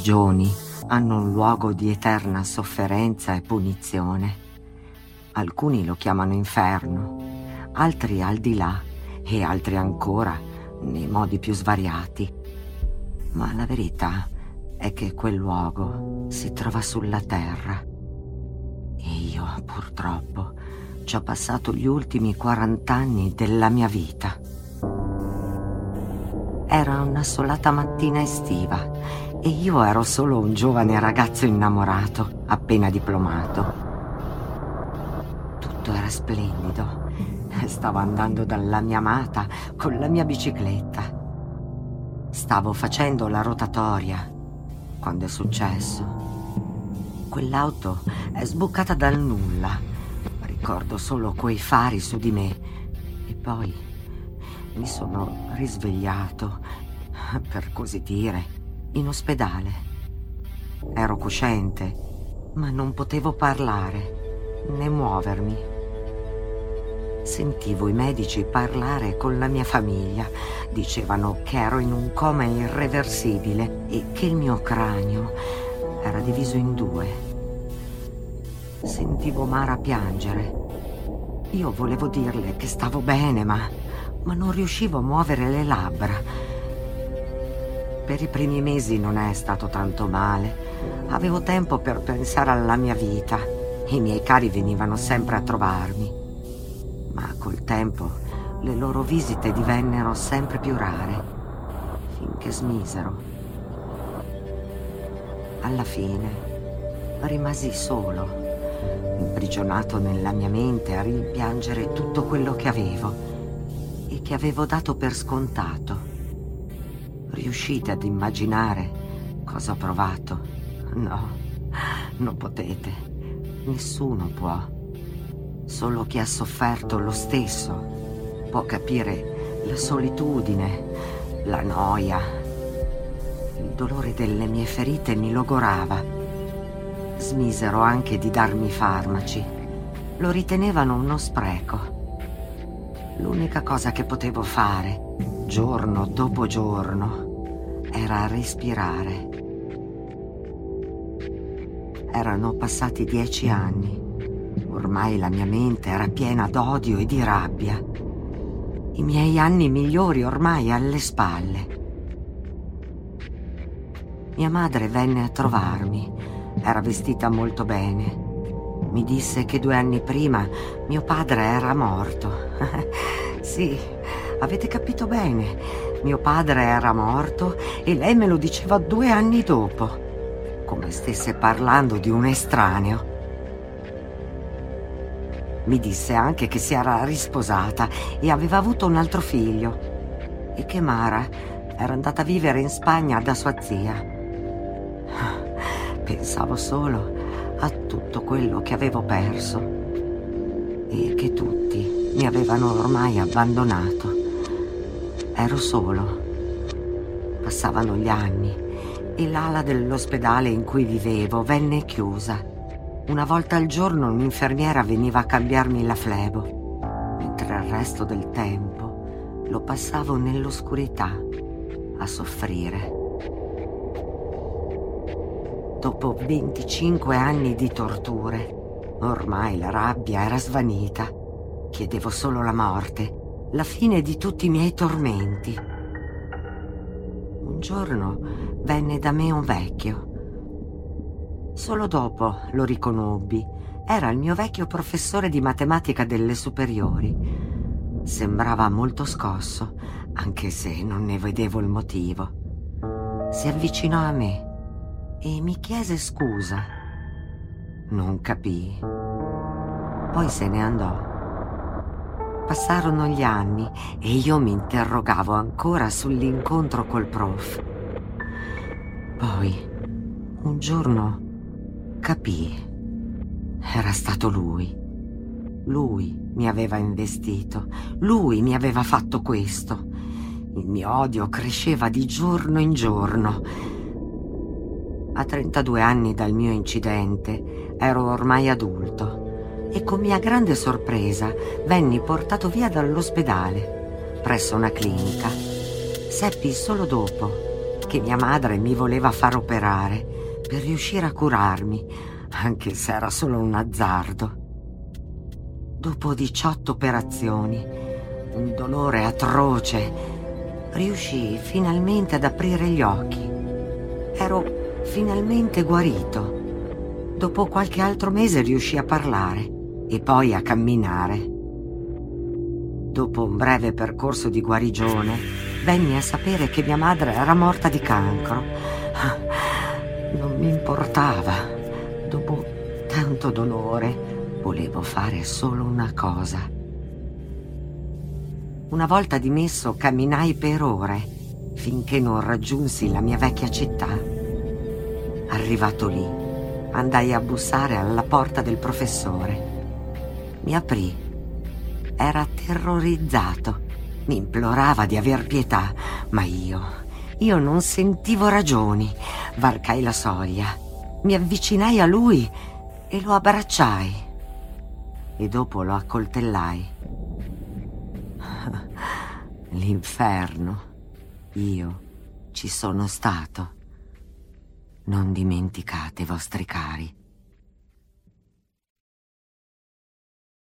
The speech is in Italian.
religioni hanno un luogo di eterna sofferenza e punizione. Alcuni lo chiamano inferno, altri al di là e altri ancora nei modi più svariati. Ma la verità è che quel luogo si trova sulla terra. E io, purtroppo, ci ho passato gli ultimi 40 anni della mia vita. Era una solata mattina estiva e io ero solo un giovane ragazzo innamorato, appena diplomato. Tutto era splendido. Stavo andando dalla mia amata con la mia bicicletta. Stavo facendo la rotatoria quando è successo. Quell'auto è sbucata dal nulla. Ricordo solo quei fari su di me. E poi mi sono risvegliato, per così dire in ospedale. Ero cosciente, ma non potevo parlare né muovermi. Sentivo i medici parlare con la mia famiglia. Dicevano che ero in un coma irreversibile e che il mio cranio era diviso in due. Sentivo Mara piangere. Io volevo dirle che stavo bene, ma, ma non riuscivo a muovere le labbra. Per i primi mesi non è stato tanto male. Avevo tempo per pensare alla mia vita. I miei cari venivano sempre a trovarmi. Ma col tempo le loro visite divennero sempre più rare, finché smisero. Alla fine rimasi solo, imprigionato nella mia mente a rimpiangere tutto quello che avevo e che avevo dato per scontato. Riuscite ad immaginare cosa ho provato? No, non potete. Nessuno può. Solo chi ha sofferto lo stesso può capire la solitudine, la noia. Il dolore delle mie ferite mi logorava. Smisero anche di darmi farmaci. Lo ritenevano uno spreco. L'unica cosa che potevo fare giorno dopo giorno, era respirare. Erano passati dieci anni. Ormai la mia mente era piena d'odio e di rabbia. I miei anni migliori ormai alle spalle. Mia madre venne a trovarmi. Era vestita molto bene. Mi disse che due anni prima mio padre era morto. sì, Avete capito bene. Mio padre era morto e lei me lo diceva due anni dopo, come stesse parlando di un estraneo. Mi disse anche che si era risposata e aveva avuto un altro figlio e che Mara era andata a vivere in Spagna da sua zia. Pensavo solo a tutto quello che avevo perso e che tutti mi avevano ormai abbandonato. Ero solo. Passavano gli anni e l'ala dell'ospedale in cui vivevo venne chiusa. Una volta al giorno un'infermiera veniva a cambiarmi la flebo, mentre il resto del tempo lo passavo nell'oscurità a soffrire. Dopo 25 anni di torture, ormai la rabbia era svanita. Chiedevo solo la morte la fine di tutti i miei tormenti. Un giorno venne da me un vecchio. Solo dopo lo riconobbi. Era il mio vecchio professore di matematica delle superiori. Sembrava molto scosso, anche se non ne vedevo il motivo. Si avvicinò a me e mi chiese scusa. Non capii. Poi se ne andò. Passarono gli anni e io mi interrogavo ancora sull'incontro col prof. Poi, un giorno, capii. Era stato lui. Lui mi aveva investito. Lui mi aveva fatto questo. Il mio odio cresceva di giorno in giorno. A 32 anni dal mio incidente ero ormai adulto e con mia grande sorpresa venni portato via dall'ospedale, presso una clinica. Seppi solo dopo che mia madre mi voleva far operare per riuscire a curarmi, anche se era solo un azzardo. Dopo 18 operazioni, un dolore atroce, riuscii finalmente ad aprire gli occhi. Ero finalmente guarito. Dopo qualche altro mese riuscii a parlare e poi a camminare. Dopo un breve percorso di guarigione, venni a sapere che mia madre era morta di cancro. Non mi importava. Dopo tanto dolore, volevo fare solo una cosa. Una volta dimesso, camminai per ore finché non raggiunsi la mia vecchia città. Arrivato lì, andai a bussare alla porta del professore. Mi aprì. Era terrorizzato. Mi implorava di aver pietà, ma io, io non sentivo ragioni. Varcai la soglia, mi avvicinai a lui e lo abbracciai. E dopo lo accoltellai. L'inferno. Io ci sono stato. Non dimenticate, vostri cari